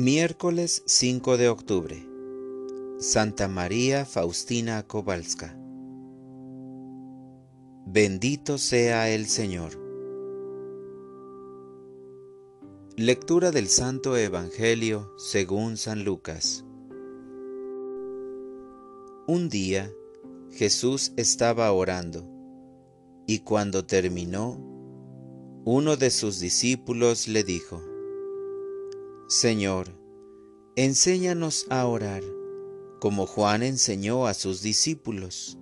Miércoles 5 de octubre. Santa María Faustina Kowalska. Bendito sea el Señor. Lectura del Santo Evangelio según San Lucas. Un día Jesús estaba orando y cuando terminó, uno de sus discípulos le dijo, Señor, enséñanos a orar, como Juan enseñó a sus discípulos.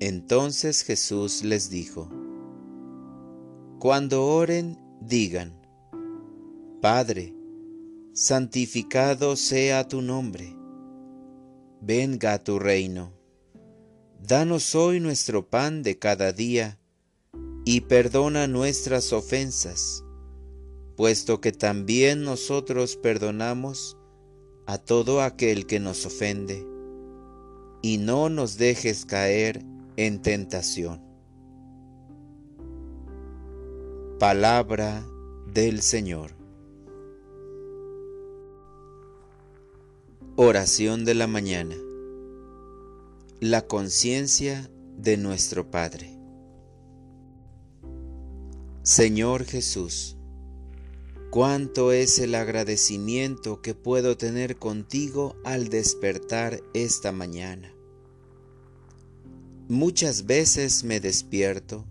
Entonces Jesús les dijo, Cuando oren, digan, Padre, santificado sea tu nombre, venga tu reino, danos hoy nuestro pan de cada día, y perdona nuestras ofensas puesto que también nosotros perdonamos a todo aquel que nos ofende, y no nos dejes caer en tentación. Palabra del Señor. Oración de la mañana. La conciencia de nuestro Padre. Señor Jesús, Cuánto es el agradecimiento que puedo tener contigo al despertar esta mañana. Muchas veces me despierto,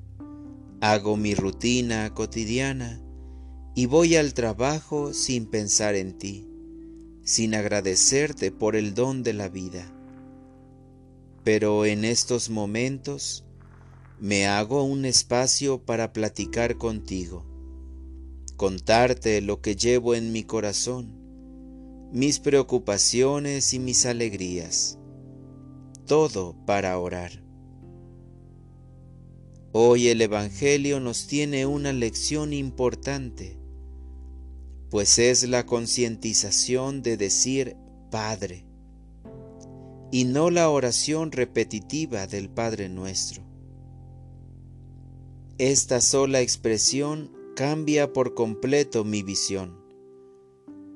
hago mi rutina cotidiana y voy al trabajo sin pensar en ti, sin agradecerte por el don de la vida. Pero en estos momentos me hago un espacio para platicar contigo contarte lo que llevo en mi corazón, mis preocupaciones y mis alegrías, todo para orar. Hoy el Evangelio nos tiene una lección importante, pues es la concientización de decir Padre, y no la oración repetitiva del Padre nuestro. Esta sola expresión cambia por completo mi visión,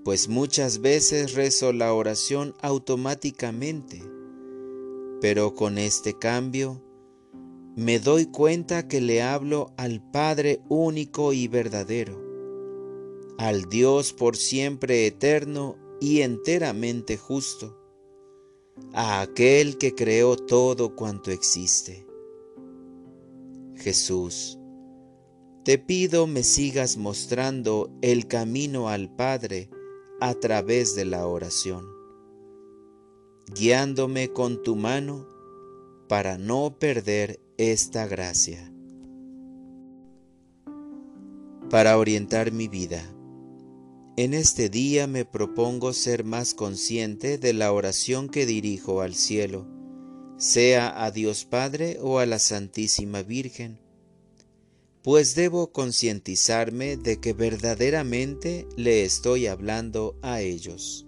pues muchas veces rezo la oración automáticamente, pero con este cambio me doy cuenta que le hablo al Padre único y verdadero, al Dios por siempre eterno y enteramente justo, a aquel que creó todo cuanto existe. Jesús, te pido me sigas mostrando el camino al Padre a través de la oración, guiándome con tu mano para no perder esta gracia. Para orientar mi vida, en este día me propongo ser más consciente de la oración que dirijo al cielo, sea a Dios Padre o a la Santísima Virgen, pues debo concientizarme de que verdaderamente le estoy hablando a ellos.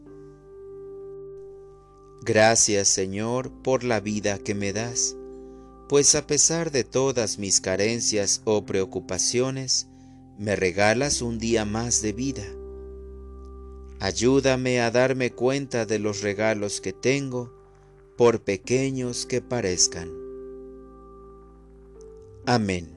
Gracias Señor por la vida que me das, pues a pesar de todas mis carencias o preocupaciones, me regalas un día más de vida. Ayúdame a darme cuenta de los regalos que tengo, por pequeños que parezcan. Amén.